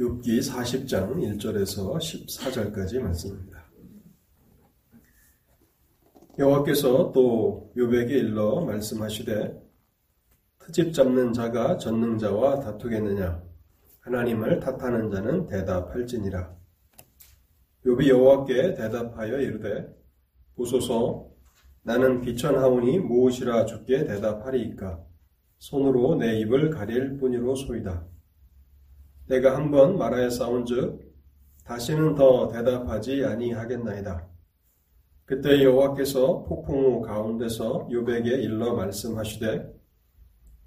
욥기 40장 1절에서 14절까지 말씀입니다. 여호와께서 또 욥에게 일러 말씀하시되 트집 잡는 자가 전능자와 다투겠느냐? 하나님을 탓하는 자는 대답할지니라. 욥이 여호와께 대답하여 이르되 보소서 나는 비천하오니 무엇이라 주께 대답하리이까? 손으로 내 입을 가릴 뿐이로 소이다 내가 한번 말하여 싸운즉 다시는 더 대답하지 아니하겠나이다. 그때 여호와께서 폭풍우 가운데서 요백에 일러 말씀하시되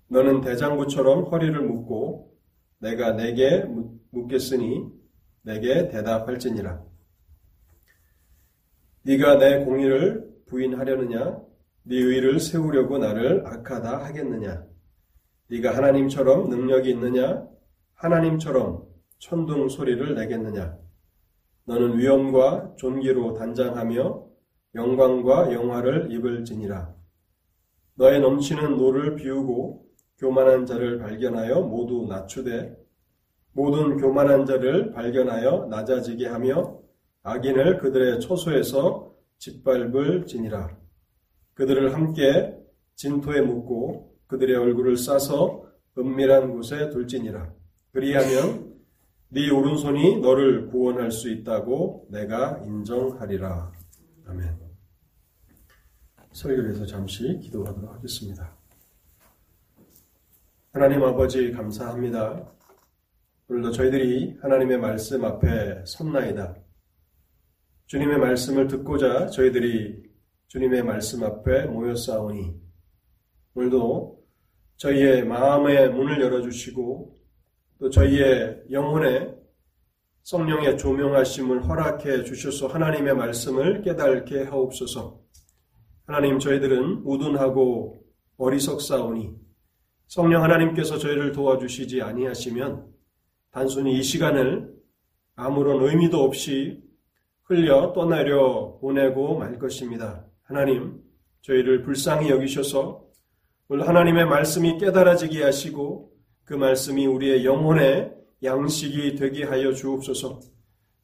너는 대장부처럼 허리를 묶고 내가 내게 묻겠으니 내게 대답할지니라. 네가 내 공의를 부인하려느냐 네 의를 세우려고 나를 악하다 하겠느냐 네가 하나님처럼 능력이 있느냐 하나님처럼 천둥 소리를 내겠느냐? 너는 위엄과 존귀로 단장하며 영광과 영화를 입을 지니라. 너의 넘치는 노를 비우고 교만한 자를 발견하여 모두 낮추되 모든 교만한 자를 발견하여 낮아지게 하며 악인을 그들의 초소에서 짓밟을 지니라. 그들을 함께 진토에 묻고 그들의 얼굴을 싸서 은밀한 곳에 둘지니라. 그리하면 네 오른손이 너를 구원할 수 있다고 내가 인정하리라. 아멘. 설교를 해서 잠시 기도하도록 하겠습니다. 하나님 아버지 감사합니다. 오늘도 저희들이 하나님의 말씀 앞에 섰나이다. 주님의 말씀을 듣고자 저희들이 주님의 말씀 앞에 모였사오니 오늘도 저희의 마음의 문을 열어주시고 또 저희의 영혼에 성령의 조명하심을 허락해 주셔서 하나님의 말씀을 깨닫게 하옵소서. 하나님 저희들은 우둔하고 어리석사오니 성령 하나님께서 저희를 도와주시지 아니하시면 단순히 이 시간을 아무런 의미도 없이 흘려 떠나려 보내고 말 것입니다. 하나님, 저희를 불쌍히 여기셔서 오늘 하나님의 말씀이 깨달아지게 하시고 그 말씀이 우리의 영혼의 양식이 되게 하여 주옵소서.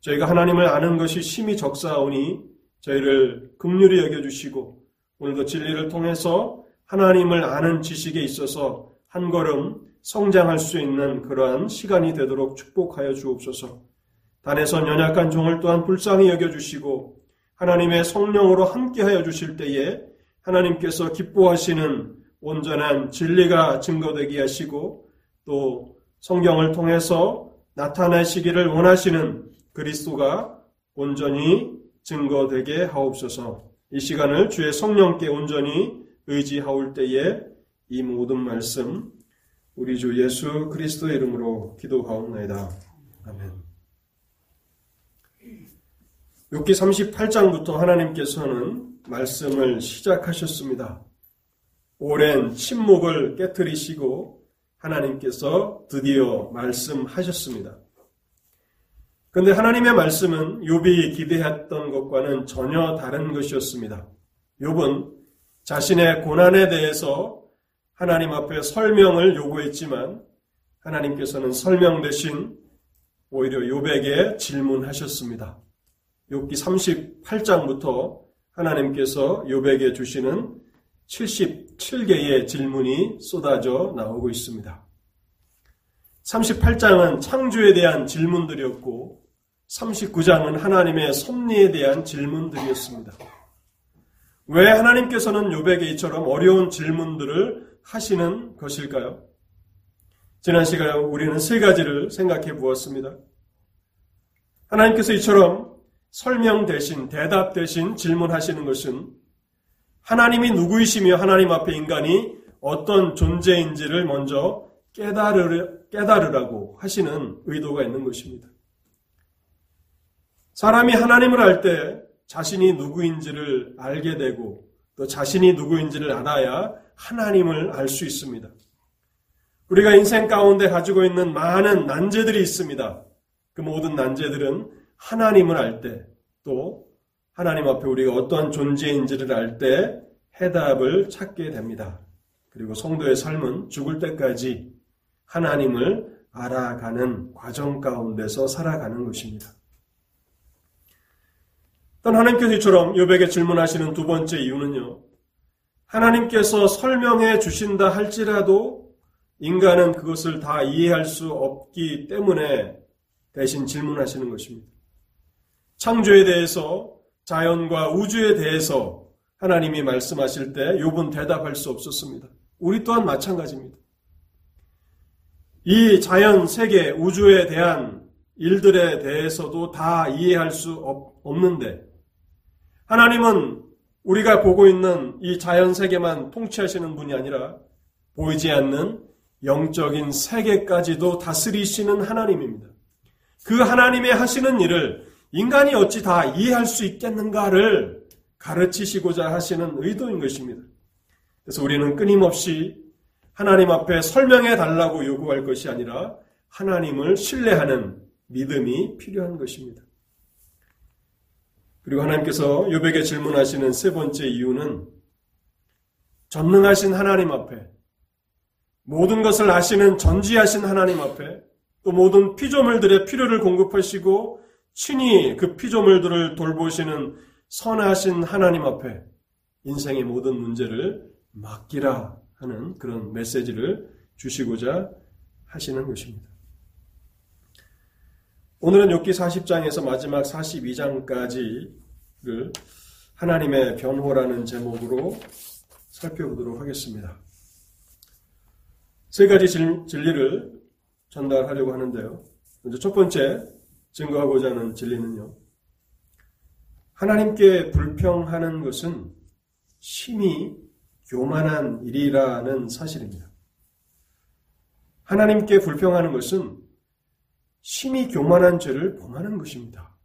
저희가 하나님을 아는 것이 심히 적사오니 저희를 긍휼히 여겨주시고 오늘도 진리를 통해서 하나님을 아는 지식에 있어서 한 걸음 성장할 수 있는 그러한 시간이 되도록 축복하여 주옵소서. 단에서 연약한 종을 또한 불쌍히 여겨주시고 하나님의 성령으로 함께하여 주실 때에 하나님께서 기뻐하시는 온전한 진리가 증거되게 하시고 또 성경을 통해서 나타내시기를 원하시는 그리스도가 온전히 증거되게 하옵소서. 이 시간을 주의 성령께 온전히 의지하올 때에 이 모든 말씀 우리 주 예수 그리스도의 이름으로 기도하옵나이다. 아멘. 욥기 38장부터 하나님께서는 말씀을 시작하셨습니다. 오랜 침묵을 깨뜨리시고 하나님께서 드디어 말씀하셨습니다. 그런데 하나님의 말씀은 욥이 기대했던 것과는 전혀 다른 것이었습니다. 욥은 자신의 고난에 대해서 하나님 앞에 설명을 요구했지만 하나님께서는 설명 대신 오히려 욥에게 질문하셨습니다. 욥기 38장부터 하나님께서 욥에게 주시는 77개의 질문이 쏟아져 나오고 있습니다. 38장은 창조에 대한 질문들이었고 39장은 하나님의 섭리에 대한 질문들이었습니다. 왜 하나님께서는 요백에 이처럼 어려운 질문들을 하시는 것일까요? 지난 시간에 우리는 세 가지를 생각해 보았습니다. 하나님께서 이처럼 설명 대신 대답 대신 질문하시는 것은 하나님이 누구이시며 하나님 앞에 인간이 어떤 존재인지를 먼저 깨달으, 깨달으라고 하시는 의도가 있는 것입니다. 사람이 하나님을 알 때 자신이 누구인지를 알게 되고 또 자신이 누구인지를 알아야 하나님을 알 수 있습니다. 우리가 인생 가운데 가지고 있는 많은 난제들이 있습니다. 그 모든 난제들은 하나님을 알 때, 또 하나님 앞에 우리가 어떠한 존재인지를 알 때 해답을 찾게 됩니다. 그리고 성도의 삶은 죽을 때까지 하나님을 알아가는 과정 가운데서 살아가는 것입니다. 또 하나님께서 이처럼 요백에 질문하시는 두 번째 이유는요. 하나님께서 설명해 주신다 할지라도 인간은 그것을 다 이해할 수 없기 때문에 대신 질문하시는 것입니다. 창조에 대해서 자연과 우주에 대해서 하나님이 말씀하실 때 욥은 대답할 수 없었습니다. 우리 또한 마찬가지입니다. 이 자연 세계 우주에 대한 일들에 대해서도 다 이해할 수 없는데 하나님은 우리가 보고 있는 이 자연 세계만 통치하시는 분이 아니라 보이지 않는 영적인 세계까지도 다스리시는 하나님입니다. 그 하나님의 하시는 일을 인간이 어찌 다 이해할 수 있겠는가를 가르치시고자 하시는 의도인 것입니다. 그래서 우리는 끊임없이 하나님 앞에 설명해 달라고 요구할 것이 아니라 하나님을 신뢰하는 믿음이 필요한 것입니다. 그리고 하나님께서 요백에 질문하시는 세 번째 이유는 전능하신 하나님 앞에 모든 것을 아시는 전지하신 하나님 앞에 또 모든 피조물들의 필요를 공급하시고 친히 그 피조물들을 돌보시는 선하신 하나님 앞에 인생의 모든 문제를 맡기라 하는 그런 메시지를 주시고자 하시는 것입니다. 오늘은 욥기 40장에서 마지막 42장까지를 하나님의 변호라는 제목으로 살펴보도록 하겠습니다. 세 가지 진 리를 전달하려고 하는데요. 먼저 첫 번째 증거하고자 하는 진리는요. 하나님께 불평하는 것은 심히 교만한 일이라는 사실입니다. 하나님께 불평하는 것은 심히 교만한 죄를 범하는 것입니다.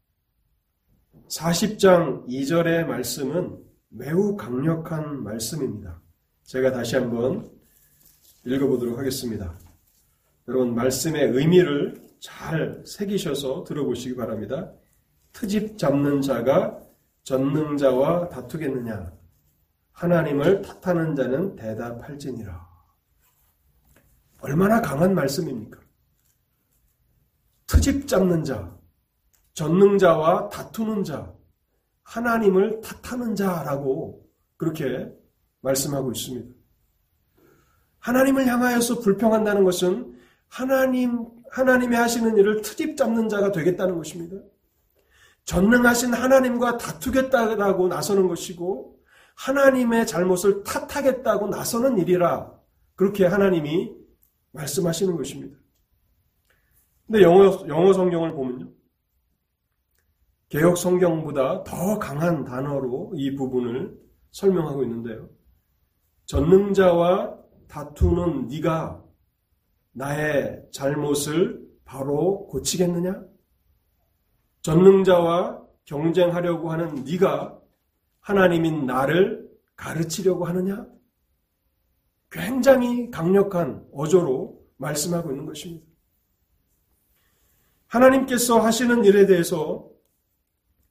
40장 2절의 말씀은 매우 강력한 말씀입니다. 제가 다시 한번 읽어보도록 하겠습니다. 여러분, 말씀의 의미를 잘 새기셔서 들어보시기 바랍니다. 트집 잡는 자가 전능자와 다투겠느냐? 하나님을 탓하는 자는 대답할지니라. 얼마나 강한 말씀입니까? 트집 잡는 자, 전능자와 다투는 자, 하나님을 탓하는 자라고 그렇게 말씀하고 있습니다. 하나님을 향하여서 불평한다는 것은 하나님, 하나님이 하시는 일을 트집 잡는 자가 되겠다는 것입니다. 전능하신 하나님과 다투겠다라고 나서는 것이고, 하나님의 잘못을 탓하겠다고 나서는 일이라, 그렇게 하나님이 말씀하시는 것입니다. 근데 영어, 영어 성경을 보면요. 개혁 성경보다 더 강한 단어로 이 부분을 설명하고 있는데요. 전능자와 다투는 네가 나의 잘못을 바로 고치겠느냐? 전능자와 경쟁하려고 하는 네가 하나님인 나를 가르치려고 하느냐? 굉장히 강력한 어조로 말씀하고 있는 것입니다. 하나님께서 하시는 일에 대해서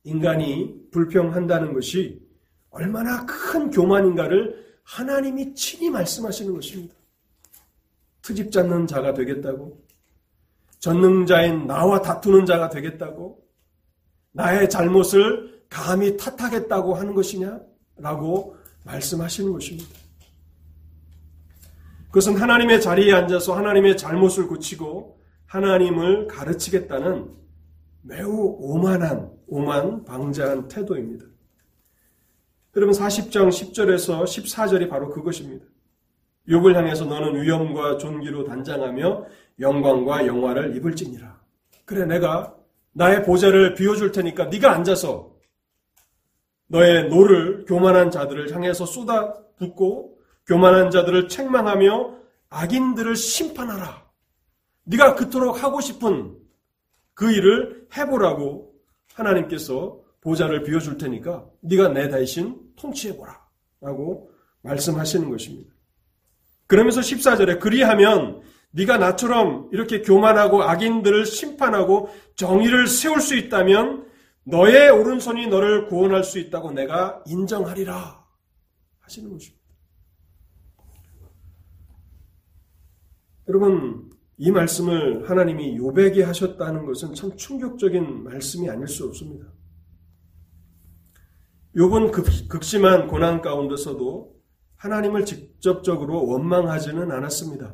인간이 불평한다는 것이 얼마나 큰 교만인가를 하나님이 친히 말씀하시는 것입니다. 트집 잡는 자가 되겠다고, 전능자인 나와 다투는 자가 되겠다고, 나의 잘못을 감히 탓하겠다고 하는 것이냐? 라고 말씀하시는 것입니다. 그것은 하나님의 자리에 앉아서 하나님의 잘못을 고치고 하나님을 가르치겠다는 매우 오만한, 오만, 방자한 태도입니다. 여러분 40장 10절에서 14절이 바로 그것입니다. 욕을 향해서 너는 위엄과 존귀로 단장하며 영광과 영화를 입을지니라. 그래 내가 나의 보좌를 비워줄 테니까 네가 앉아서 너의 노를 교만한 자들을 향해서 쏟아붓고 교만한 자들을 책망하며 악인들을 심판하라. 네가 그토록 하고 싶은 그 일을 해보라고 하나님께서 보좌를 비워줄 테니까 네가 내 대신 통치해보라 라고 말씀하시는 것입니다. 그러면서 14절에 그리하면 네가 나처럼 이렇게 교만하고 악인들을 심판하고 정의를 세울 수 있다면 너의 오른손이 너를 구원할 수 있다고 내가 인정하리라 하시는 것입니다. 여러분 이 말씀을 하나님이 요백에 하셨다는 것은 참 충격적인 말씀이 아닐 수 없습니다. 욥은 극심한 고난 가운데서도 하나님을 직접적으로 원망하지는 않았습니다.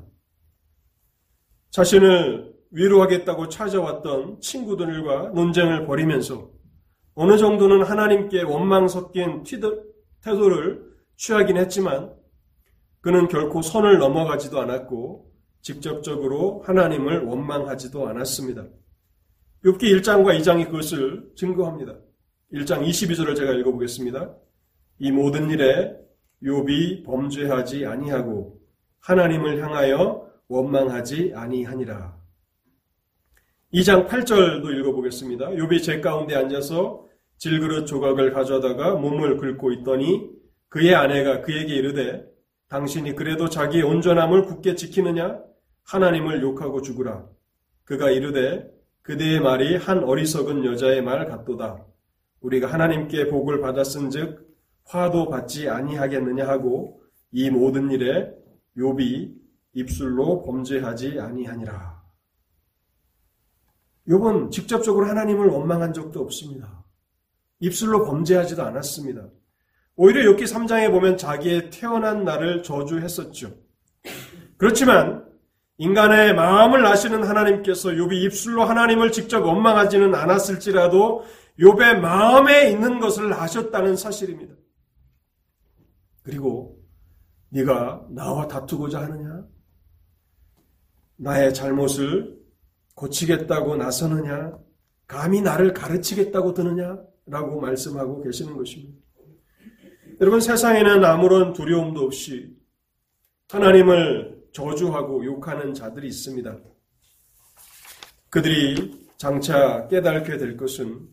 자신을 위로하겠다고 찾아왔던 친구들과 논쟁을 벌이면서 어느 정도는 하나님께 원망 섞인 태도를 취하긴 했지만 그는 결코 선을 넘어가지도 않았고 직접적으로 하나님을 원망하지도 않았습니다. 욥기 1장과 2장이 그것을 증거합니다. 1장 22절을 제가 읽어보겠습니다. 이 모든 일에 욥이 범죄하지 아니하고 하나님을 향하여 원망하지 아니하니라. 2장 8절도 읽어보겠습니다. 욥이 제 가운데 앉아서 질그릇 조각을 가져다가 몸을 긁고 있더니 그의 아내가 그에게 이르되 당신이 그래도 자기의 온전함을 굳게 지키느냐? 하나님을 욕하고 죽으라. 그가 이르되 그대의 말이 한 어리석은 여자의 말 같도다. 우리가 하나님께 복을 받았은즉 화도 받지 아니하겠느냐 하고 이 모든 일에 욥이 입술로 범죄하지 아니하니라. 욥은 직접적으로 하나님을 원망한 적도 없습니다. 입술로 범죄하지도 않았습니다. 오히려 욥기 3장에 보면 자기의 태어난 날을 저주했었죠. 그렇지만 인간의 마음을 아시는 하나님께서 욥이 입술로 하나님을 직접 원망하지는 않았을지라도 욥의 마음에 있는 것을 아셨다는 사실입니다. 그리고 네가 나와 다투고자 하느냐? 나의 잘못을 고치겠다고 나서느냐? 감히 나를 가르치겠다고 드느냐? 라고 말씀하고 계시는 것입니다. 여러분 세상에는 아무런 두려움도 없이 하나님을 저주하고 욕하는 자들이 있습니다. 그들이 장차 깨닫게 될 것은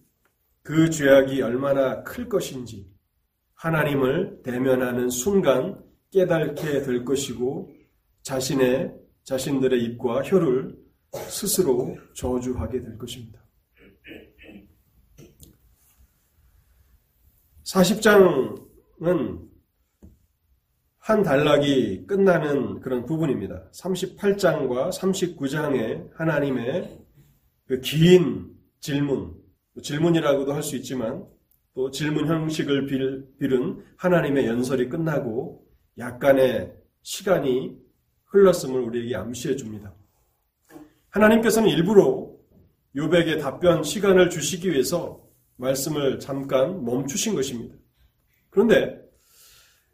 그 죄악이 얼마나 클 것인지 하나님을 대면하는 순간 깨닫게 될 것이고 자신의 자신들의 입과 혀를 스스로 저주하게 될 것입니다. 40장은 한 단락이 끝나는 그런 부분입니다. 38장과 39장에 하나님의 그 긴 질문, 질문이라고도 할 수 있지만 또 질문 형식을 빌은 하나님의 연설이 끝나고 약간의 시간이 흘렀음을 우리에게 암시해 줍니다. 하나님께서는 일부러 요백의 답변 시간을 주시기 위해서 말씀을 잠깐 멈추신 것입니다. 그런데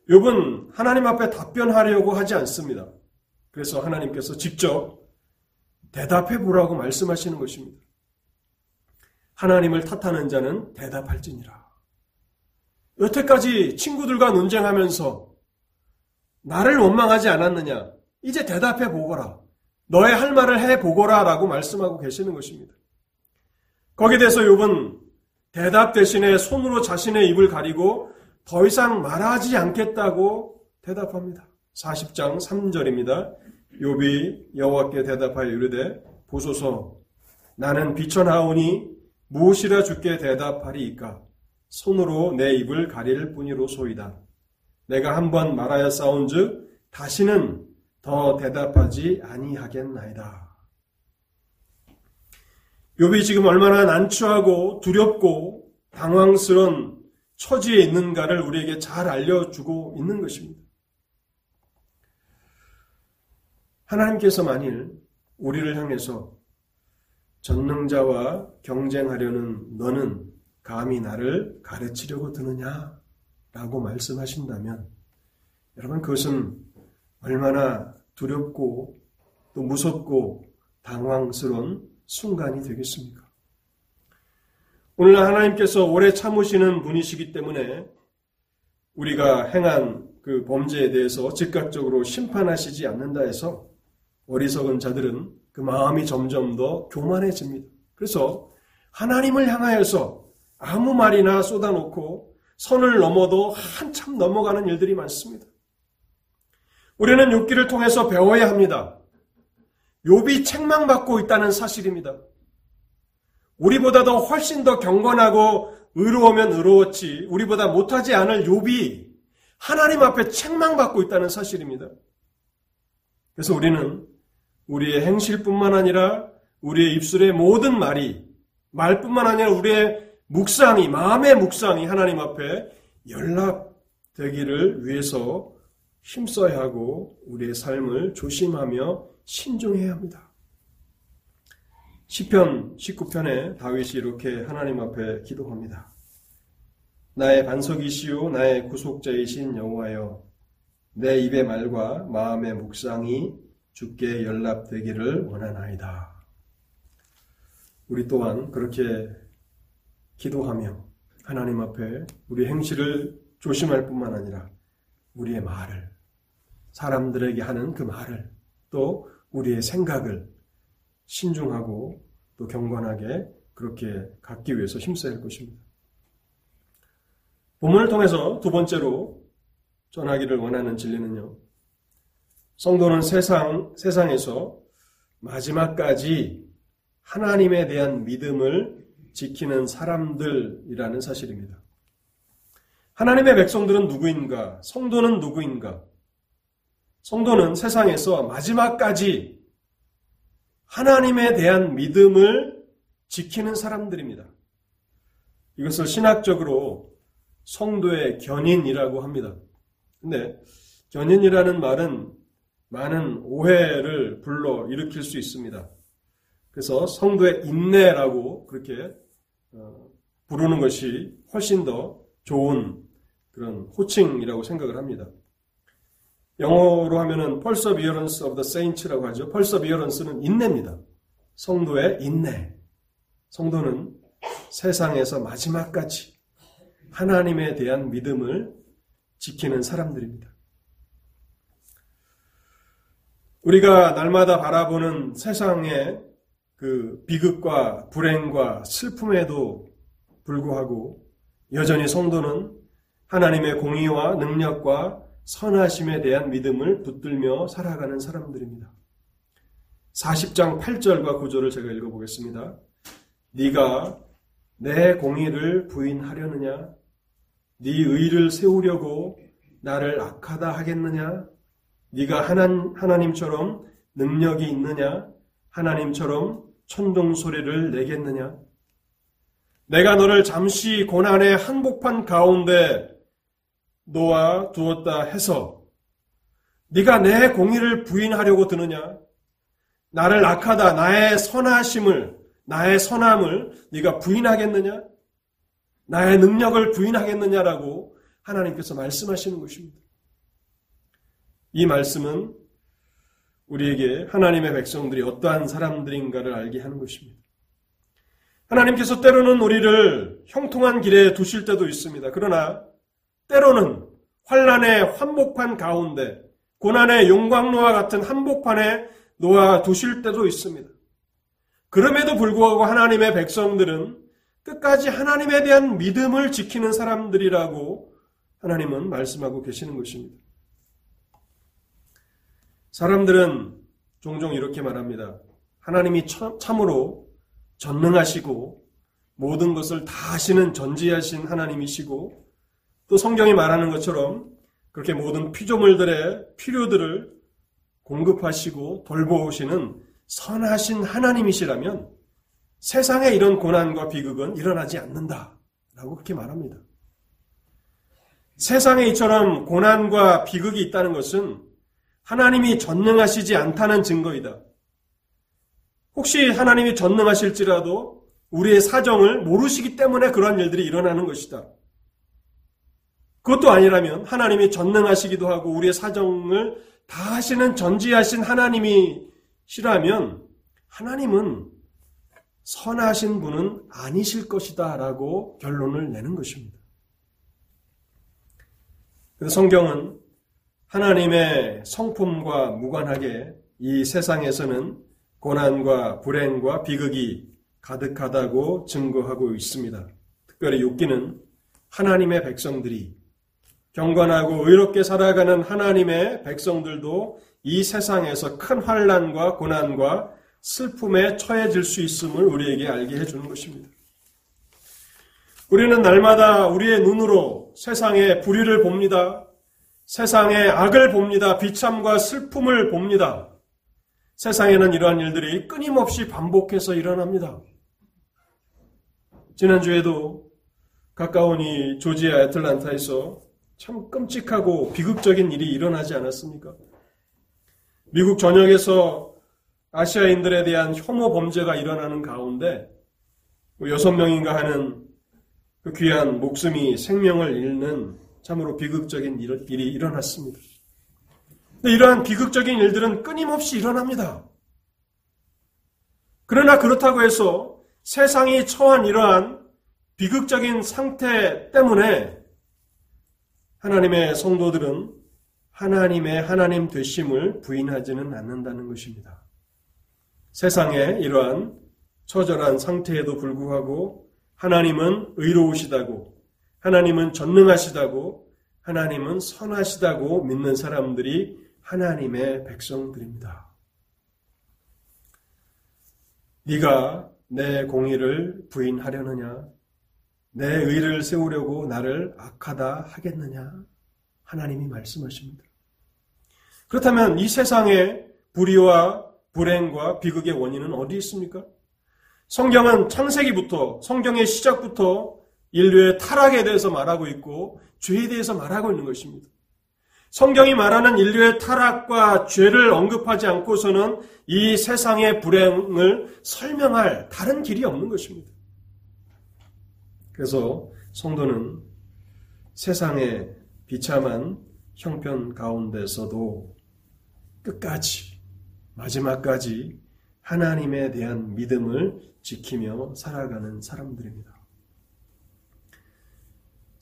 욥은 하나님 앞에 답변하려고 하지 않습니다. 그래서 하나님께서 직접 대답해 보라고 말씀하시는 것입니다. 하나님을 탓하는 자는 대답할지니라. 여태까지 친구들과 논쟁하면서 나를 원망하지 않았느냐? 이제 대답해 보거라. 너의 할 말을 해 보거라 라고 말씀하고 계시는 것입니다. 거기에 대해서 욥은 대답 대신에 손으로 자신의 입을 가리고 더 이상 말하지 않겠다고 대답합니다. 40장 3절입니다. 욥이 여호와께 대답하여 이르되 보소서 나는 비천하오니 무엇이라 주께 대답하리이까 손으로 내 입을 가릴 뿐이로소이다. 내가 한 번 말하여 싸운즉 다시는 더 대답하지 아니하겠나이다. 욥이 지금 얼마나 난처하고 두렵고 당황스러운 처지에 있는가를 우리에게 잘 알려주고 있는 것입니다. 하나님께서 만일 우리를 향해서 전능자와 경쟁하려는 너는 감히 나를 가르치려고 드느냐? 라고 말씀하신다면 여러분 그것은 얼마나 두렵고 또 무섭고 당황스러운 순간이 되겠습니까? 오늘날 하나님께서 오래 참으시는 분이시기 때문에 우리가 행한 그 범죄에 대해서 즉각적으로 심판하시지 않는다 해서 어리석은 자들은 그 마음이 점점 더 교만해집니다. 그래서 하나님을 향하여서 아무 말이나 쏟아놓고 선을 넘어도 한참 넘어가는 일들이 많습니다. 우리는 욥기를 통해서 배워야 합니다. 욥이 책망받고 있다는 사실입니다. 우리보다 도 훨씬 더 경건하고 의로우면 의로웠지 우리보다 못하지 않을 욥이 하나님 앞에 책망받고 있다는 사실입니다. 그래서 우리는 우리의 행실뿐만 아니라 우리의 입술의 모든 말이 말뿐만 아니라 우리의 묵상이 마음의 묵상이 하나님 앞에 연락되기를 위해서 힘써야 하고 우리의 삶을 조심하며 신중해야 합니다. 시편 19편에 다윗이 이렇게 하나님 앞에 기도합니다. 나의 반석이시요 나의 구속자이신 여호와여 내 입의 말과 마음의 묵상이 주께 연락되기를 원하나이다. 우리 또한 그렇게 기도하며 하나님 앞에 우리 행실을 조심할 뿐만 아니라 우리의 말을 사람들에게 하는 그 말을 또 우리의 생각을 신중하고 또 경건하게 그렇게 갖기 위해서 힘써야 할 것입니다. 본문을 통해서 두 번째로 전하기를 원하는 진리는요. 성도는 세상, 세상에서 마지막까지 하나님에 대한 믿음을 지키는 사람들이라는 사실입니다. 하나님의 백성들은 누구인가? 성도는 누구인가? 성도는 세상에서 마지막까지 하나님에 대한 믿음을 지키는 사람들입니다. 이것을 신학적으로 성도의 견인이라고 합니다. 근데 견인이라는 말은 많은 오해를 불러 일으킬 수 있습니다. 그래서 성도의 인내라고 그렇게 어, 부르는 것이 훨씬 더 좋은 그런 호칭이라고 생각을 합니다. 영어로 하면은 perseverance of the saints라고 하죠. perseverance는 인내입니다. 성도의 인내. 성도는 세상에서 마지막까지 하나님에 대한 믿음을 지키는 사람들입니다. 우리가 날마다 바라보는 세상의 그 비극과 불행과 슬픔에도 불구하고 여전히 성도는 하나님의 공의와 능력과 선하심에 대한 믿음을 붙들며 살아가는 사람들입니다. 40장 8절과 9절을 제가 읽어보겠습니다. 네가 내 공의를 부인하려느냐? 네 의를 세우려고 나를 악하다 하겠느냐? 네가 하나, 하나님처럼 능력이 있느냐? 하나님처럼 천둥 소리를 내겠느냐? 내가 너를 잠시 고난의 한복판 가운데 놓아 두었다 해서 네가 내 공의를 부인하려고 드느냐? 나를 악하다 나의 선하심을 나의 선함을 네가 부인하겠느냐? 나의 능력을 부인하겠느냐라고 하나님께서 말씀하시는 것입니다. 이 말씀은 우리에게 하나님의 백성들이 어떠한 사람들인가를 알게 하는 것입니다. 하나님께서 때로는 우리를 형통한 길에 두실 때도 있습니다. 그러나 때로는 환란의 한복판 가운데 고난의 용광로와 같은 한복판에 놓아 두실 때도 있습니다. 그럼에도 불구하고 하나님의 백성들은 끝까지 하나님에 대한 믿음을 지키는 사람들이라고 하나님은 말씀하고 계시는 것입니다. 사람들은 종종 이렇게 말합니다. 하나님이 참으로 전능하시고 모든 것을 다 하시는 전지하신 하나님이시고 또 성경이 말하는 것처럼 그렇게 모든 피조물들의 필요들을 공급하시고 돌보시는 선하신 하나님이시라면 세상에 이런 고난과 비극은 일어나지 않는다. 라고 그렇게 말합니다. 세상에 이처럼 고난과 비극이 있다는 것은 하나님이 전능하시지 않다는 증거이다. 혹시 하나님이 전능하실지라도 우리의 사정을 모르시기 때문에 그러한 일들이 일어나는 것이다. 그것도 아니라면 하나님이 전능하시기도 하고 우리의 사정을 다 하시는 전지하신 하나님이시라면 하나님은 선하신 분은 아니실 것이다 라고 결론을 내는 것입니다. 성경은 하나님의 성품과 무관하게 이 세상에서는 고난과 불행과 비극이 가득하다고 증거하고 있습니다. 특별히 욥기는 하나님의 백성들이 경건하고 의롭게 살아가는 하나님의 백성들도 이 세상에서 큰 환란과 고난과 슬픔에 처해질 수 있음을 우리에게 알게 해주는 것입니다. 우리는 날마다 우리의 눈으로 세상의 불의를 봅니다. 세상의 악을 봅니다. 비참과 슬픔을 봅니다. 세상에는 이러한 일들이 끊임없이 반복해서 일어납니다. 지난주에도 가까운 이 조지아 애틀란타에서 참 끔찍하고 비극적인 일이 일어나지 않았습니까? 미국 전역에서 아시아인들에 대한 혐오 범죄가 일어나는 가운데 여섯 명인가 하는 그 귀한 목숨이 생명을 잃는 참으로 비극적인 일이 일어났습니다. 이러한 비극적인 일들은 끊임없이 일어납니다. 그러나 그렇다고 해서 세상이 처한 이러한 비극적인 상태 때문에 하나님의 성도들은 하나님의 하나님 되심을 부인하지는 않는다는 것입니다. 세상에 이러한 처절한 상태에도 불구하고 하나님은 의로우시다고, 하나님은 전능하시다고, 하나님은 선하시다고 믿는 사람들이 하나님의 백성들입니다. 네가 내 공의를 부인하려느냐? 내 의를 세우려고 나를 악하다 하겠느냐? 하나님이 말씀하십니다. 그렇다면 이 세상의 불의와 불행과 비극의 원인은 어디 있습니까? 성경은 창세기부터 성경의 시작부터 인류의 타락에 대해서 말하고 있고 죄에 대해서 말하고 있는 것입니다. 성경이 말하는 인류의 타락과 죄를 언급하지 않고서는 이 세상의 불행을 설명할 다른 길이 없는 것입니다. 그래서 성도는 세상의 비참한 형편 가운데서도 끝까지, 마지막까지 하나님에 대한 믿음을 지키며 살아가는 사람들입니다.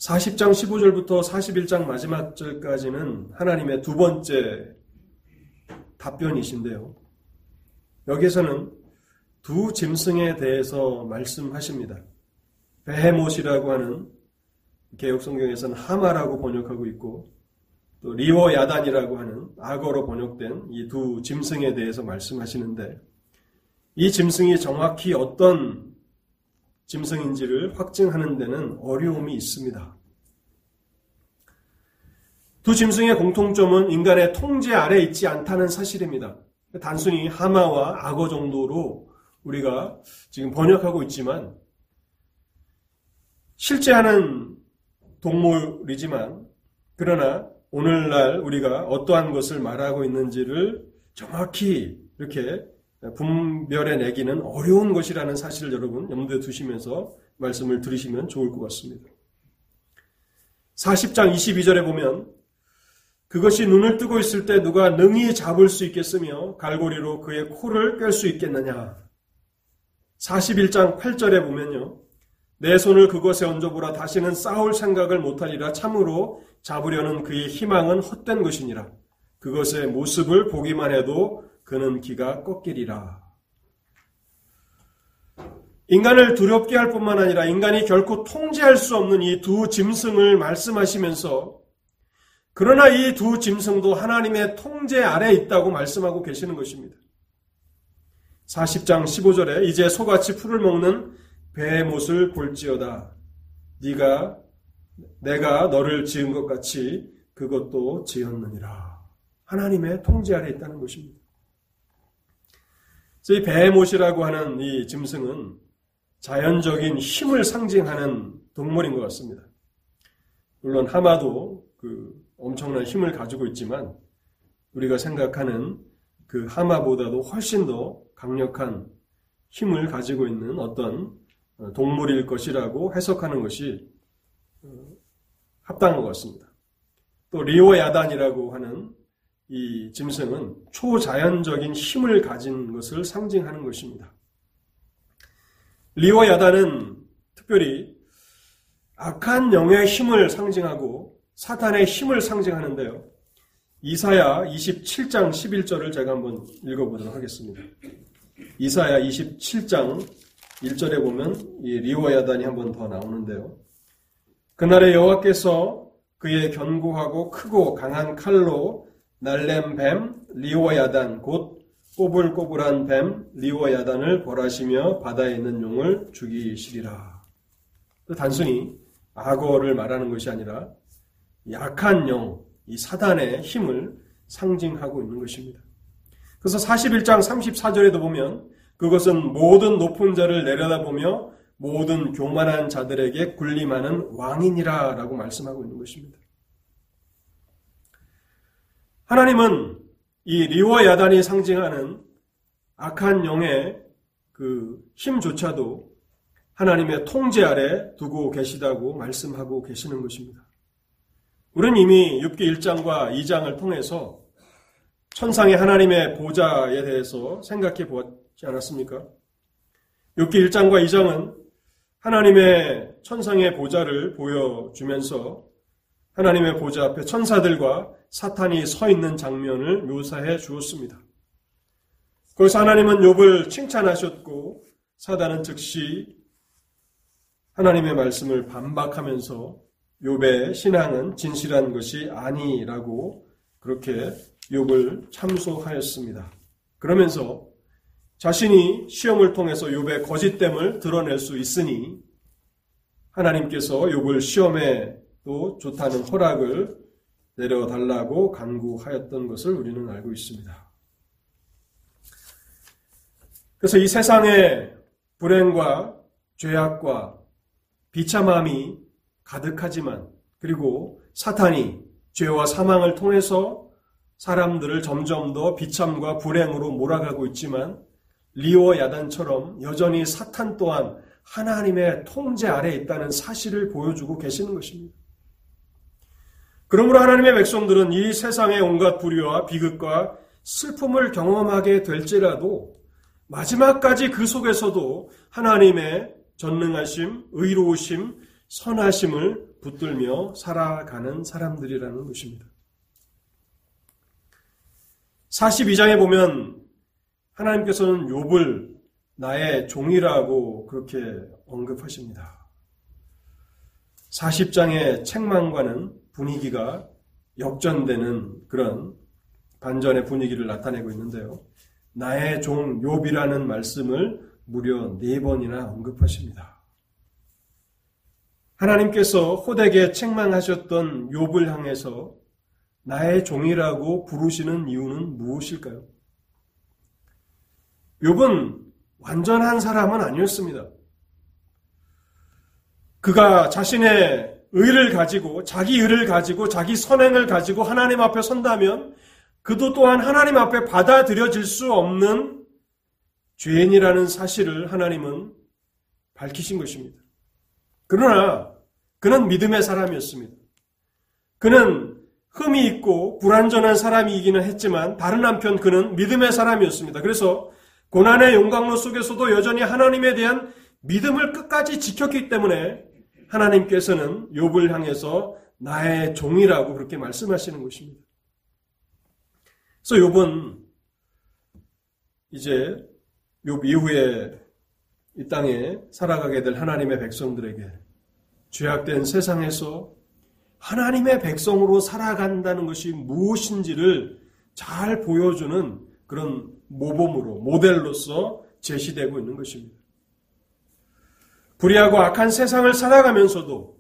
40장 15절부터 41장 마지막 절까지는 하나님의 두 번째 답변이신데요. 여기서는 두 짐승에 대해서 말씀하십니다. 베헤못이라고 하는 개혁 성경에서는 하마라고 번역하고 있고 또 리워 야단이라고 하는 악어로 번역된 이 두 짐승에 대해서 말씀하시는데 이 짐승이 정확히 어떤 짐승인지를 확증하는 데는 어려움이 있습니다. 두 짐승의 공통점은 인간의 통제 아래 있지 않다는 사실입니다. 단순히 하마와 악어 정도로 우리가 지금 번역하고 있지만 실제 하는 동물이지만 그러나 오늘날 우리가 어떠한 것을 말하고 있는지를 정확히 이렇게 분별해 내기는 어려운 것이라는 사실을 여러분 염두에 두시면서 말씀을 들으시면 좋을 것 같습니다. 40장 22절에 보면 그것이 눈을 뜨고 있을 때 누가 능히 잡을 수 있겠으며 갈고리로 그의 코를 꿰수 있겠느냐. 41장 8절에 보면요. 내 손을 그것에 얹어보라 다시는 싸울 생각을 못하리라 참으로 잡으려는 그의 희망은 헛된 것이니라. 그것의 모습을 보기만 해도 그는 기가 꺾이리라. 인간을 두렵게 할 뿐만 아니라 인간이 결코 통제할 수 없는 이 두 짐승을 말씀하시면서 그러나 이 두 짐승도 하나님의 통제 아래 있다고 말씀하고 계시는 것입니다. 40장 15절에 이제 소같이 풀을 먹는 배의 못을 볼지어다. 네가 내가 너를 지은 것 같이 그것도 지었느니라. 하나님의 통제 아래 있다는 것입니다. 이 베모시라고 하는 이 짐승은 자연적인 힘을 상징하는 동물인 것 같습니다. 물론 하마도 그 엄청난 힘을 가지고 있지만 우리가 생각하는 그 하마보다도 훨씬 더 강력한 힘을 가지고 있는 어떤 동물일 것이라고 해석하는 것이 어, 합당한 것 같습니다. 또 리오 야단이라고 하는 이 짐승은 초자연적인 힘을 가진 것을 상징하는 것입니다. 리오 야단은 특별히 악한 영의 힘을 상징하고 사탄의 힘을 상징하는데요. 이사야 27장 11절을 제가 한번 읽어보도록 하겠습니다. 이사야 27장 1절에 보면 이 리오야단이 한번 더 나오는데요. 그날에 여호와께서 그의 견고하고 크고 강한 칼로 날렘 뱀 리오야단 곧 꼬불꼬불한 뱀 리오야단을 벌하시며 바다에 있는 용을 죽이시리라. 단순히 악어를 말하는 것이 아니라 약한 영, 이 사단의 힘을 상징하고 있는 것입니다. 그래서 41장 34절에도 보면 그것은 모든 높은 자를 내려다보며 모든 교만한 자들에게 군림하는 왕이니라 라고 말씀하고 있는 것입니다. 하나님은 이 리와 야단이 상징하는 악한 영의 그 힘조차도 하나님의 통제 아래 두고 계시다고 말씀하고 계시는 것입니다. 우리는 이미 6기 1장과 2장을 통해서 천상의 하나님의 보좌에 대해서 생각해 보았지 않았습니까? 6기 1장과 2장은 하나님의 천상의 보좌를 보여주면서 하나님의 보좌 앞에 천사들과 사탄이 서 있는 장면을 묘사해 주었습니다. 거기서 하나님은 욥을 칭찬하셨고 사단은 즉시 하나님의 말씀을 반박하면서 욥의 신앙은 진실한 것이 아니라고 그렇게 욥을 참소하였습니다. 그러면서 자신이 시험을 통해서 욥의 거짓됨을 드러낼 수 있으니 하나님께서 욥을 시험에 또 좋다는 허락을 내려달라고 간구하였던 것을 우리는 알고 있습니다. 그래서 이 세상의 불행과 죄악과 비참함이 가득하지만 그리고 사탄이 죄와 사망을 통해서 사람들을 점점 더 비참과 불행으로 몰아가고 있지만 리오 야단처럼 여전히 사탄 또한 하나님의 통제 아래 있다는 사실을 보여주고 계시는 것입니다. 그러므로 하나님의 백성들은 이 세상의 온갖 불의와 비극과 슬픔을 경험하게 될지라도 마지막까지 그 속에서도 하나님의 전능하심, 의로우심, 선하심을 붙들며 살아가는 사람들이라는 것입니다. 42장에 보면 하나님께서는 욥을 나의 종이라고 그렇게 언급하십니다. 40장의 책망과는 분위기가 역전되는 그런 반전의 분위기를 나타내고 있는데요. 나의 종 욥이라는 말씀을 무려 네 번이나 언급하십니다. 하나님께서 호되게 책망하셨던 욥을 향해서 나의 종이라고 부르시는 이유는 무엇일까요? 욥은 완전한 사람은 아니었습니다. 그가 자신의 의를 가지고 자기 의를 가지고 자기 선행을 가지고 하나님 앞에 선다면 그도 또한 하나님 앞에 받아들여질 수 없는 죄인이라는 사실을 하나님은 밝히신 것입니다. 그러나 그는 믿음의 사람이었습니다. 그는 흠이 있고 불완전한 사람이기는 했지만 다른 한편 그는 믿음의 사람이었습니다. 그래서 고난의 용광로 속에서도 여전히 하나님에 대한 믿음을 끝까지 지켰기 때문에 하나님께서는 욥을 향해서 나의 종이라고 그렇게 말씀하시는 것입니다. 그래서 욥은 이제 욥 이후에 이 땅에 살아가게 될 하나님의 백성들에게 죄악된 세상에서 하나님의 백성으로 살아간다는 것이 무엇인지를 잘 보여주는 그런 모범으로 모델로서 제시되고 있는 것입니다. 불의하고 악한 세상을 살아가면서도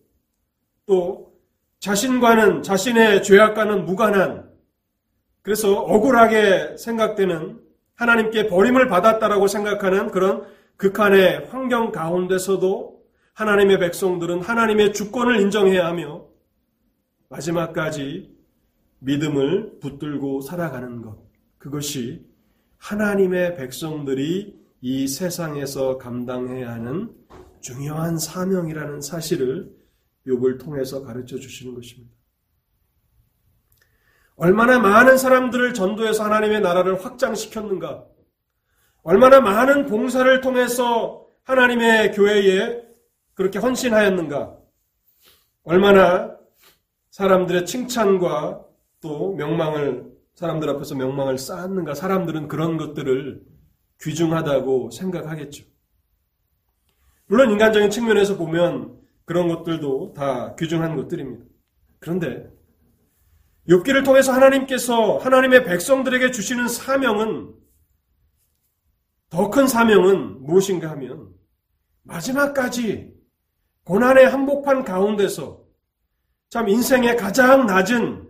또 자신과는 자신의 죄악과는 무관한 그래서 억울하게 생각되는 하나님께 버림을 받았다라고 생각하는 그런 극한의 환경 가운데서도 하나님의 백성들은 하나님의 주권을 인정해야 하며 마지막까지 믿음을 붙들고 살아가는 것. 그것이 하나님의 백성들이 이 세상에서 감당해야 하는 중요한 사명이라는 사실을 욥을 통해서 가르쳐 주시는 것입니다. 얼마나 많은 사람들을 전도해서 하나님의 나라를 확장시켰는가? 얼마나 많은 봉사를 통해서 하나님의 교회에 그렇게 헌신하였는가? 얼마나 사람들의 칭찬과 또 명망을 사람들 앞에서 명망을 쌓았는가? 사람들은 그런 것들을 귀중하다고 생각하겠죠. 물론 인간적인 측면에서 보면 그런 것들도 다 귀중한 것들입니다. 그런데 욥기를 통해서 하나님께서 하나님의 백성들에게 주시는 사명은 더 큰 사명은 무엇인가 하면 마지막까지 고난의 한복판 가운데서 참 인생의 가장 낮은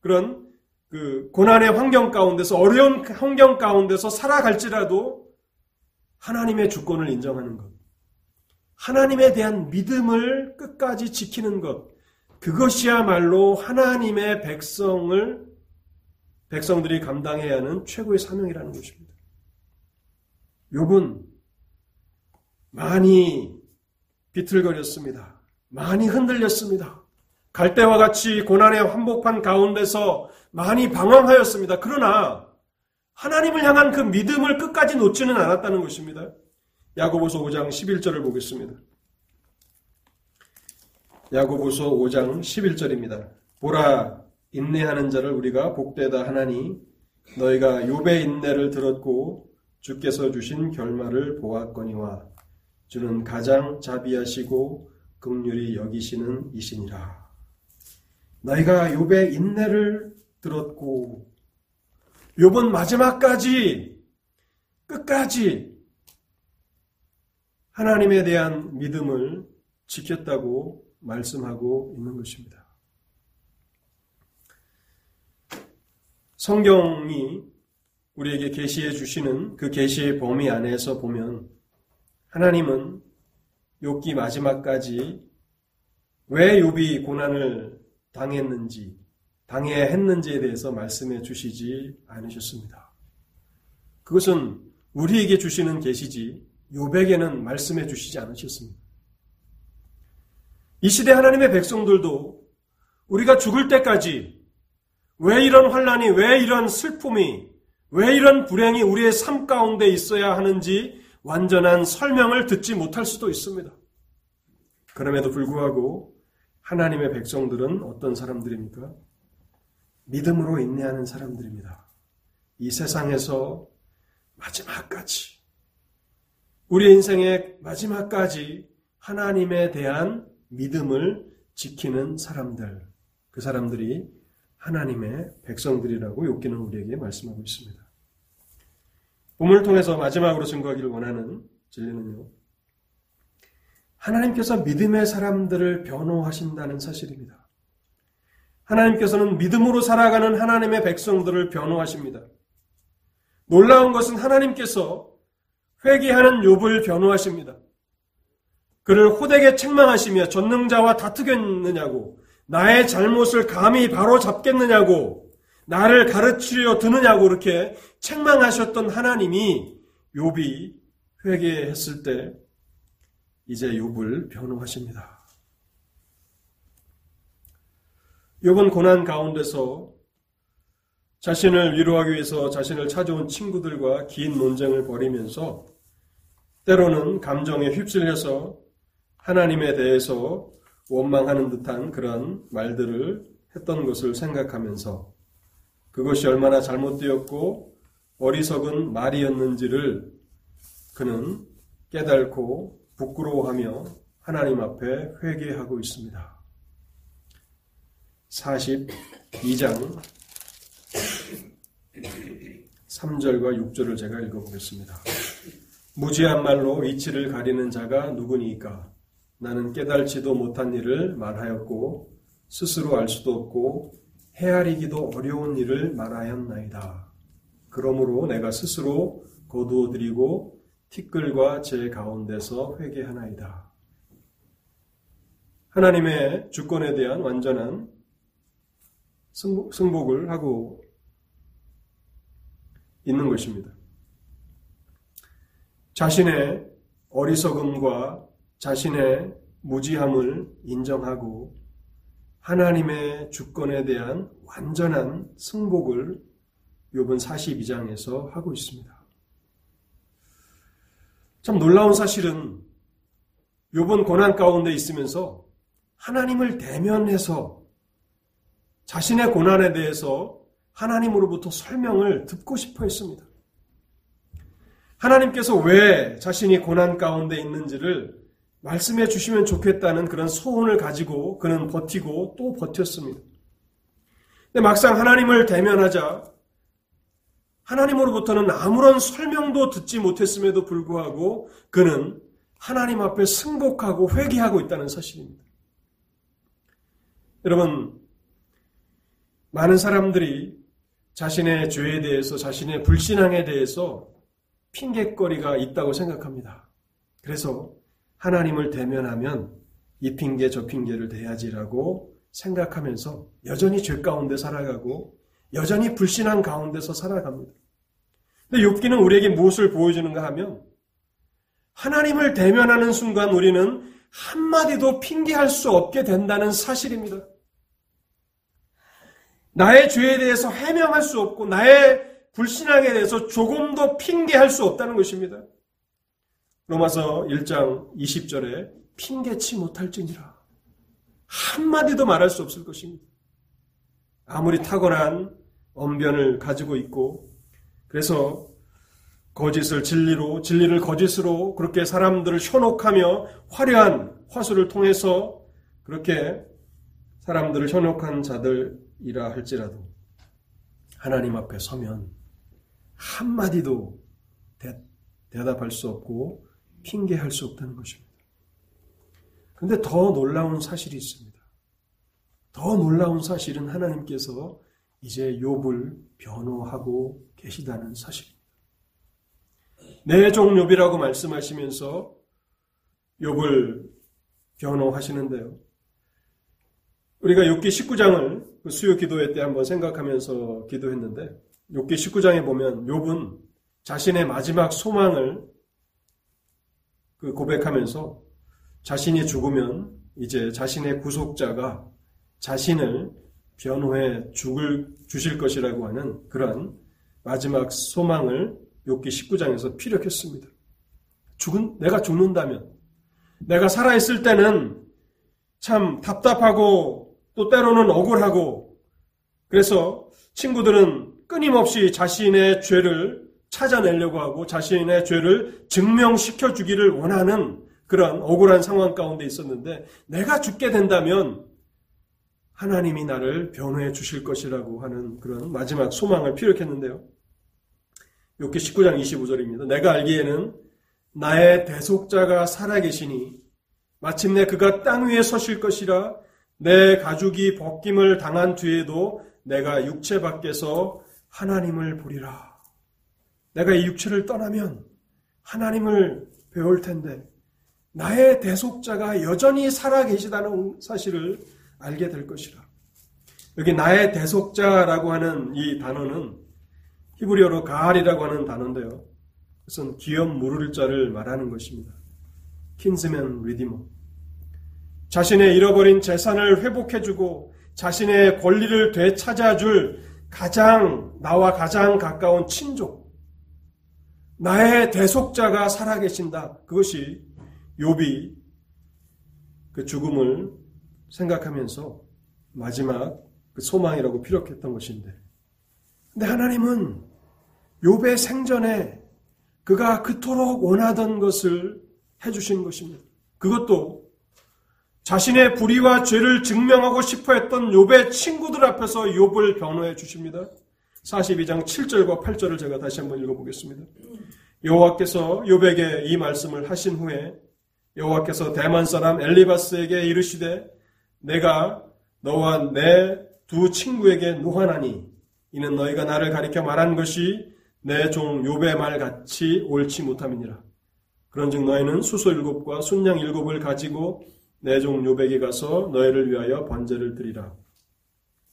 그런 그 고난의 환경 가운데서 어려운 환경 가운데서 살아갈지라도 하나님의 주권을 인정하는 것. 하나님에 대한 믿음을 끝까지 지키는 것. 그것이야말로 하나님의 백성을 백성들이 감당해야 하는 최고의 사명이라는 것입니다. 욥은 많이 비틀거렸습니다. 많이 흔들렸습니다. 갈대와 같이 고난의 한복판 가운데서 많이 방황하였습니다. 그러나 하나님을 향한 그 믿음을 끝까지 놓지는 않았다는 것입니다. 야고보서 5장 11절을 보겠습니다. 야고보서 5장 11절입니다. 보라 인내하는 자를 우리가 복되다 하나니 너희가 욥의 인내를 들었고 주께서 주신 결말을 보았거니와 주는 가장 자비하시고 극률이 여기시는 이시니라. 너희가 욥의 인내를 들었고 욥은 마지막까지 끝까지 하나님에 대한 믿음을 지켰다고 말씀하고 있는 것입니다. 성경이 우리에게 계시해 주시는 그 계시의 범위 안에서 보면 하나님은 욥기 마지막까지 왜 욥이 고난을 당했는지 당해야 했는지에 대해서 말씀해 주시지 않으셨습니다. 그것은 우리에게 주시는 계시지 욥에게는 말씀해 주시지 않으셨습니다. 이 시대 하나님의 백성들도 우리가 죽을 때까지 왜 이런 환란이 왜 이런 슬픔이 왜 이런 불행이 우리의 삶 가운데 있어야 하는지 완전한 설명을 듣지 못할 수도 있습니다. 그럼에도 불구하고 하나님의 백성들은 어떤 사람들입니까? 믿음으로 인내하는 사람들입니다. 이 세상에서 마지막까지, 우리 인생의 마지막까지 하나님에 대한 믿음을 지키는 사람들, 그 사람들이 하나님의 백성들이라고 욥기는 우리에게 말씀하고 있습니다. 본문을 통해서 마지막으로 증거하기를 원하는 진리는요. 하나님께서 믿음의 사람들을 변호하신다는 사실입니다. 하나님께서는 믿음으로 살아가는 하나님의 백성들을 변호하십니다. 놀라운 것은 하나님께서 회개하는 욥을 변호하십니다. 그를 호되게 책망하시며 전능자와 다투겠느냐고 나의 잘못을 감히 바로 잡겠느냐고 나를 가르치려 드느냐고 이렇게 책망하셨던 하나님이 욥이 회개했을 때 이제 욥을 변호하십니다. 욥은 고난 가운데서 자신을 위로하기 위해서 자신을 찾아온 친구들과 긴 논쟁을 벌이면서 때로는 감정에 휩쓸려서 하나님에 대해서 원망하는 듯한 그런 말들을 했던 것을 생각하면서 그것이 얼마나 잘못되었고 어리석은 말이었는지를 그는 깨달고 부끄러워하며 하나님 앞에 회개하고 있습니다. 42장 3절과 6절을 제가 읽어보겠습니다. 무지한 말로 이치를 가리는 자가 누구니까? 나는 깨달지도 못한 일을 말하였고 스스로 알 수도 없고 헤아리기도 어려운 일을 말하였나이다. 그러므로 내가 스스로 거두어 드리고 티끌과 제 가운데서 회개하나이다. 하나님의 주권에 대한 완전한 승복을 하고 있는 것입니다. 자신의 어리석음과 자신의 무지함을 인정하고 하나님의 주권에 대한 완전한 승복을 욥은 42장에서 하고 있습니다. 참 놀라운 사실은 욥은 고난 가운데 있으면서 하나님을 대면해서 자신의 고난에 대해서 하나님으로부터 설명을 듣고 싶어 했습니다. 하나님께서 왜 자신이 고난 가운데 있는지를 말씀해 주시면 좋겠다는 그런 소원을 가지고 그는 버티고 또 버텼습니다. 근데 막상 하나님을 대면하자 하나님으로부터는 아무런 설명도 듣지 못했음에도 불구하고 그는 하나님 앞에 승복하고 회개하고 있다는 사실입니다. 여러분, 많은 사람들이 자신의 죄에 대해서 자신의 불신앙에 대해서 핑계거리가 있다고 생각합니다. 그래서 하나님을 대면하면 이 핑계 저 핑계를 대야지라고 생각하면서 여전히 죄 가운데 살아가고 여전히 불신앙 가운데서 살아갑니다. 근데 욥기는 우리에게 무엇을 보여주는가 하면 하나님을 대면하는 순간 우리는 한마디도 핑계할 수 없게 된다는 사실입니다. 나의 죄에 대해서 해명할 수 없고 나의 불신앙에 대해서 조금도 핑계할 수 없다는 것입니다. 로마서 1장 20절에 핑계치 못할지니라. 한마디도 말할 수 없을 것입니다. 아무리 탁월한 언변을 가지고 있고 그래서 거짓을 진리로 진리를 거짓으로 그렇게 사람들을 현혹하며 화려한 화술을 통해서 그렇게 사람들을 현혹한 자들 이라 할지라도 하나님 앞에 서면 한마디도 대, 대답할 수 없고 핑계할 수 없다는 것입니다. 근데 더 놀라운 사실이 있습니다. 더 놀라운 사실은 하나님께서 이제 욥을 변호하고 계시다는 사실입니다. 내종 욥이라고 말씀하시면서 욥을 변호하시는데요. 우리가 욥기 19장을 그 수요 기도회 때 한번 생각하면서 기도했는데 욥기 19장에 보면 욥은 자신의 마지막 소망을 그 고백하면서 자신이 죽으면 이제 자신의 구속자가 자신을 변호해 죽을 주실 것이라고 하는 그러한 마지막 소망을 욥기 19장에서 피력했습니다. 죽은 내가 죽는다면 내가 살아 있을 때는 참 답답하고 또 때로는 억울하고 그래서 친구들은 끊임없이 자신의 죄를 찾아내려고 하고 자신의 죄를 증명시켜 주기를 원하는 그런 억울한 상황 가운데 있었는데 내가 죽게 된다면 하나님이 나를 변호해 주실 것이라고 하는 그런 마지막 소망을 피력했는데요. 욕기 19장 25절입니다. 내가 알기에는 나의 대속자가 살아계시니 마침내 그가 땅 위에 서실 것이라 내 가죽이 벗김을 당한 뒤에도 내가 육체 밖에서 하나님을 보리라. 내가 이 육체를 떠나면 하나님을 배울 텐데 나의 대속자가 여전히 살아 계시다는 사실을 알게 될 것이라. 여기 나의 대속자라고 하는 이 단어는 히브리어로 가알이라고 하는 단어인데요. 그것은 기업 물을 자를 말하는 것입니다. 킨즈맨 리디머. 자신의 잃어버린 재산을 회복해주고 자신의 권리를 되찾아줄 가장 나와 가장 가까운 친족, 나의 대속자가 살아계신다. 그것이 욥이 그 죽음을 생각하면서 마지막 그 소망이라고 피력했던 것인데, 근데 하나님은 욥의 생전에 그가 그토록 원하던 것을 해주신 것입니다. 그것도 자신의 불의와 죄를 증명하고 싶어 했던 욥의 친구들 앞에서 욥을 변호해 주십니다. 42장 7절과 8절을 제가 다시 한번 읽어보겠습니다. 여호와께서 욥에게 이 말씀을 하신 후에 여호와께서 대만 사람 엘리바스에게 이르시되 내가 너와 내 두 친구에게 노하나니 이는 너희가 나를 가리켜 말한 것이 내 종 욥의 말 같이 옳지 못함이니라. 그런즉 너희는 수소 일곱과 순양 일곱을 가지고 내종 욥에게 가서 너희를 위하여 번제를 드리라.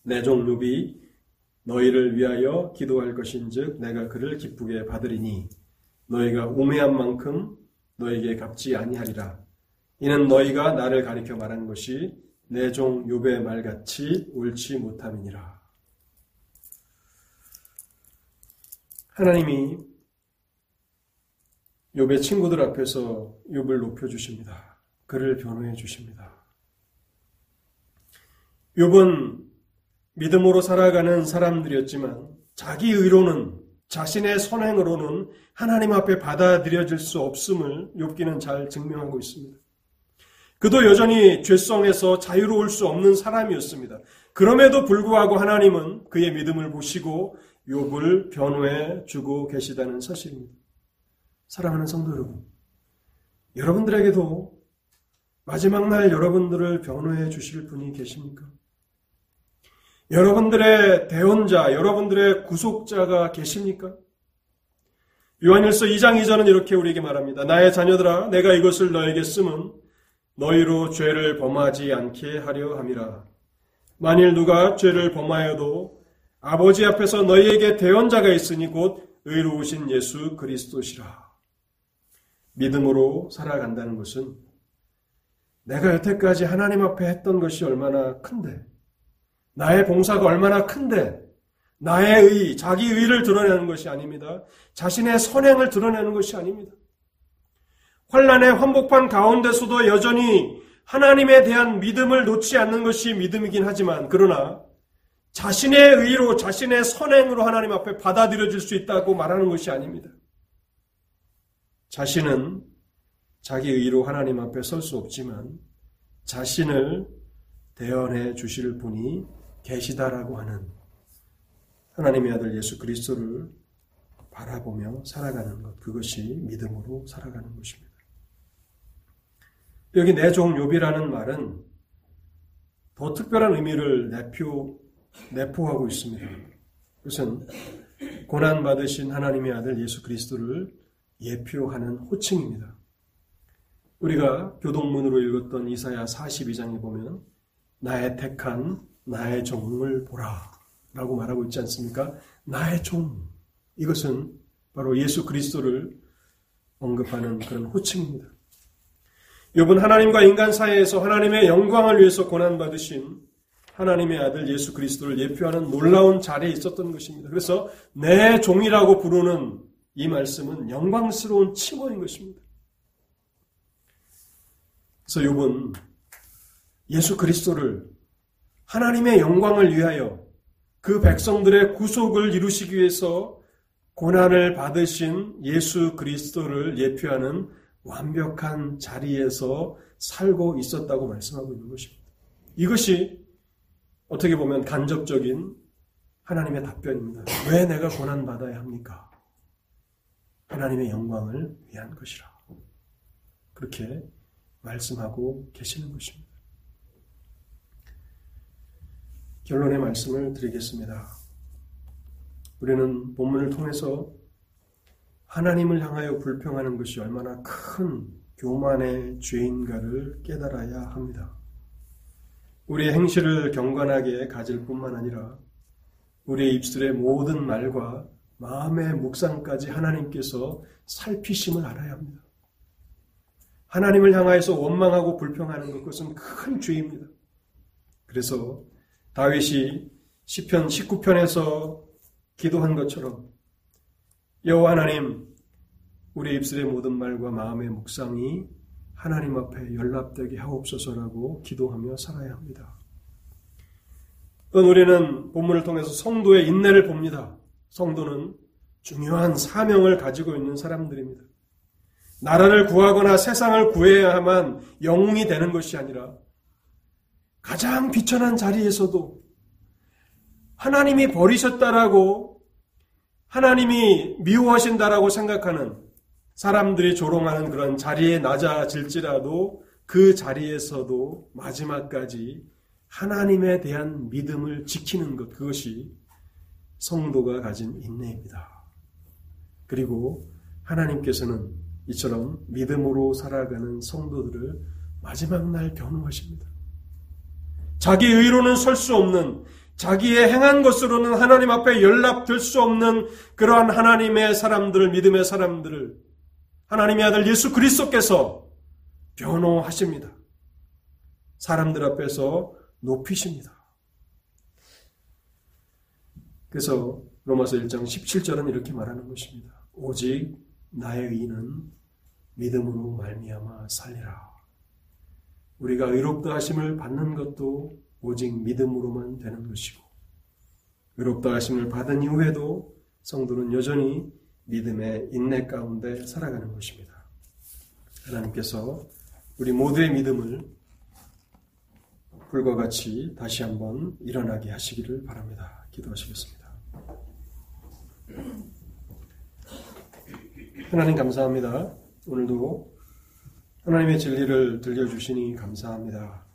내종 욥이 너희를 위하여 기도할 것인즉 내가 그를 기쁘게 받으리니 너희가 우매한 만큼 너에게 갚지 아니하리라. 이는 너희가 나를 가리켜 말한 것이 내종 욥의 말같이 옳지 못함이니라. 하나님이 욥의 친구들 앞에서 욥을 높여 주십니다. 그를 변호해 주십니다. 욥은 믿음으로 살아가는 사람들이었지만 자기 의로는 자신의 선행으로는 하나님 앞에 받아들여질 수 없음을 욥기는 잘 증명하고 있습니다. 그도 여전히 죄성에서 자유로울 수 없는 사람이었습니다. 그럼에도 불구하고 하나님은 그의 믿음을 보시고 욥을 변호해 주고 계시다는 사실입니다. 사랑하는 성도 여러분, 여러분들에게도 마지막 날 여러분들을 변호해 주실 분이 계십니까? 여러분들의 대원자, 여러분들의 구속자가 계십니까? 요한일서 2장 2절은 이렇게 우리에게 말합니다. 나의 자녀들아, 내가 이것을 너에게 쓰면 너희로 죄를 범하지 않게 하려 함이라. 만일 누가 죄를 범하여도 아버지 앞에서 너희에게 대원자가 있으니 곧 의로우신 예수 그리스도시라. 믿음으로 살아간다는 것은 내가 여태까지 하나님 앞에 했던 것이 얼마나 큰데, 나의 봉사가 얼마나 큰데, 나의 의, 자기 의를 드러내는 것이 아닙니다. 자신의 선행을 드러내는 것이 아닙니다. 환란의 환복판 가운데서도 여전히 하나님에 대한 믿음을 놓지 않는 것이 믿음이긴 하지만 그러나 자신의 의로 자신의 선행으로 하나님 앞에 받아들여질 수 있다고 말하는 것이 아닙니다. 자신은 자기 의로 하나님 앞에 설 수 없지만 자신을 대언해 주실 분이 계시다라고 하는 하나님의 아들 예수 그리스도를 바라보며 살아가는 것 그것이 믿음으로 살아가는 것입니다. 여기 내종 욥이라는 말은 더 특별한 의미를 내표 내포하고 있습니다. 그것은 고난 받으신 하나님의 아들 예수 그리스도를 예표하는 호칭입니다. 우리가 교동문으로 읽었던 이사야 42장에 보면 나의 택한 나의 종을 보라 라고 말하고 있지 않습니까? 나의 종. 이것은 바로 예수 그리스도를 언급하는 그런 호칭입니다. 욥은 하나님과 인간 사이에서 하나님의 영광을 위해서 고난받으신 하나님의 아들 예수 그리스도를 예표하는 놀라운 자리에 있었던 것입니다. 그래서 내 종이라고 부르는 이 말씀은 영광스러운 칭호인 것입니다. 그래서 욥은 예수 그리스도를 하나님의 영광을 위하여 그 백성들의 구속을 이루시기 위해서 고난을 받으신 예수 그리스도를 예표하는 완벽한 자리에서 살고 있었다고 말씀하고 있는 것입니다. 이것이 어떻게 보면 간접적인 하나님의 답변입니다. 왜 내가 고난받아야 합니까? 하나님의 영광을 위한 것이라. 그렇게 말씀하고 계시는 것입니다. 결론의 말씀을 드리겠습니다. 우리는 본문을 통해서 하나님을 향하여 불평하는 것이 얼마나 큰 교만의 죄인가를 깨달아야 합니다. 우리의 행실을 경건하게 가질 뿐만 아니라 우리의 입술의 모든 말과 마음의 묵상까지 하나님께서 살피심을 알아야 합니다. 하나님을 향하여서 원망하고 불평하는 것은 큰 죄입니다. 그래서 다윗이 시편 19편에서 기도한 것처럼 여호와 하나님 우리 입술의 모든 말과 마음의 묵상이 하나님 앞에 연락되게 하옵소서라고 기도하며 살아야 합니다. 또 우리는 본문을 통해서 성도의 인내를 봅니다. 성도는 중요한 사명을 가지고 있는 사람들입니다. 나라를 구하거나 세상을 구해야만 영웅이 되는 것이 아니라 가장 비천한 자리에서도 하나님이 버리셨다라고 하나님이 미워하신다라고 생각하는 사람들이 조롱하는 그런 자리에 낮아질지라도 그 자리에서도 마지막까지 하나님에 대한 믿음을 지키는 것, 그것이 성도가 가진 인내입니다. 그리고 하나님께서는 이처럼 믿음으로 살아가는 성도들을 마지막 날 변호하십니다. 자기 의로는 설 수 없는 자기의 행한 것으로는 하나님 앞에 연락될 수 없는 그러한 하나님의 사람들을, 믿음의 사람들을 하나님의 아들 예수 그리스도께서 변호하십니다. 사람들 앞에서 높이십니다. 그래서 로마서 1장 17절은 이렇게 말하는 것입니다. 오직 나의 의는 믿음으로 말미암아 살리라. 우리가 의롭다 하심을 받는 것도 오직 믿음으로만 되는 것이고 의롭다 하심을 받은 이후에도 성도는 여전히 믿음의 인내 가운데 살아가는 것입니다. 하나님께서 우리 모두의 믿음을 불과 같이 다시 한번 일어나게 하시기를 바랍니다. 기도하시겠습니다. 하나님 감사합니다. 오늘도 하나님의 진리를 들려주시니 감사합니다.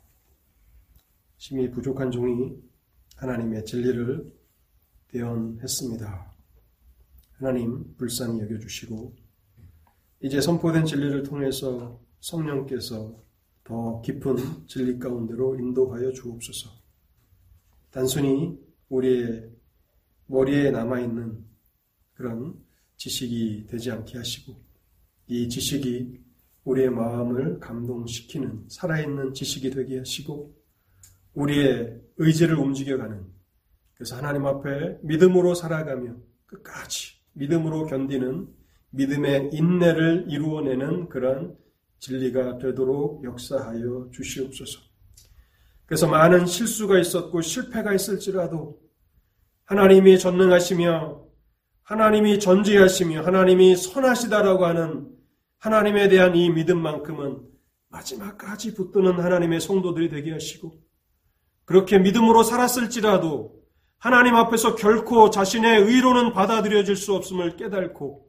심히 부족한 종이 하나님의 진리를 대언했습니다. 하나님 불쌍히 여겨주시고 이제 선포된 진리를 통해서 성령께서 더 깊은 진리 가운데로 인도하여 주옵소서. 단순히 우리의 머리에 남아있는 그런 지식이 되지 않게 하시고 이 지식이 우리의 마음을 감동시키는 살아있는 지식이 되게 하시고 우리의 의지를 움직여가는 그래서 하나님 앞에 믿음으로 살아가며 끝까지 믿음으로 견디는 믿음의 인내를 이루어내는 그런 진리가 되도록 역사하여 주시옵소서. 그래서 많은 실수가 있었고 실패가 있을지라도 하나님이 전능하시며 하나님이 전지하시며 하나님이 선하시다라고 하는 하나님에 대한 이 믿음만큼은 마지막까지 붙드는 하나님의 성도들이 되게 하시고 그렇게 믿음으로 살았을지라도 하나님 앞에서 결코 자신의 의로는 받아들여질 수 없음을 깨닫고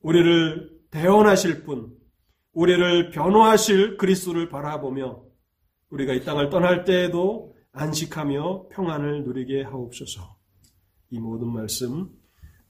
우리를 대원하실 분, 우리를 변호하실 그리스도를 바라보며 우리가 이 땅을 떠날 때에도 안식하며 평안을 누리게 하옵소서. 이 모든 말씀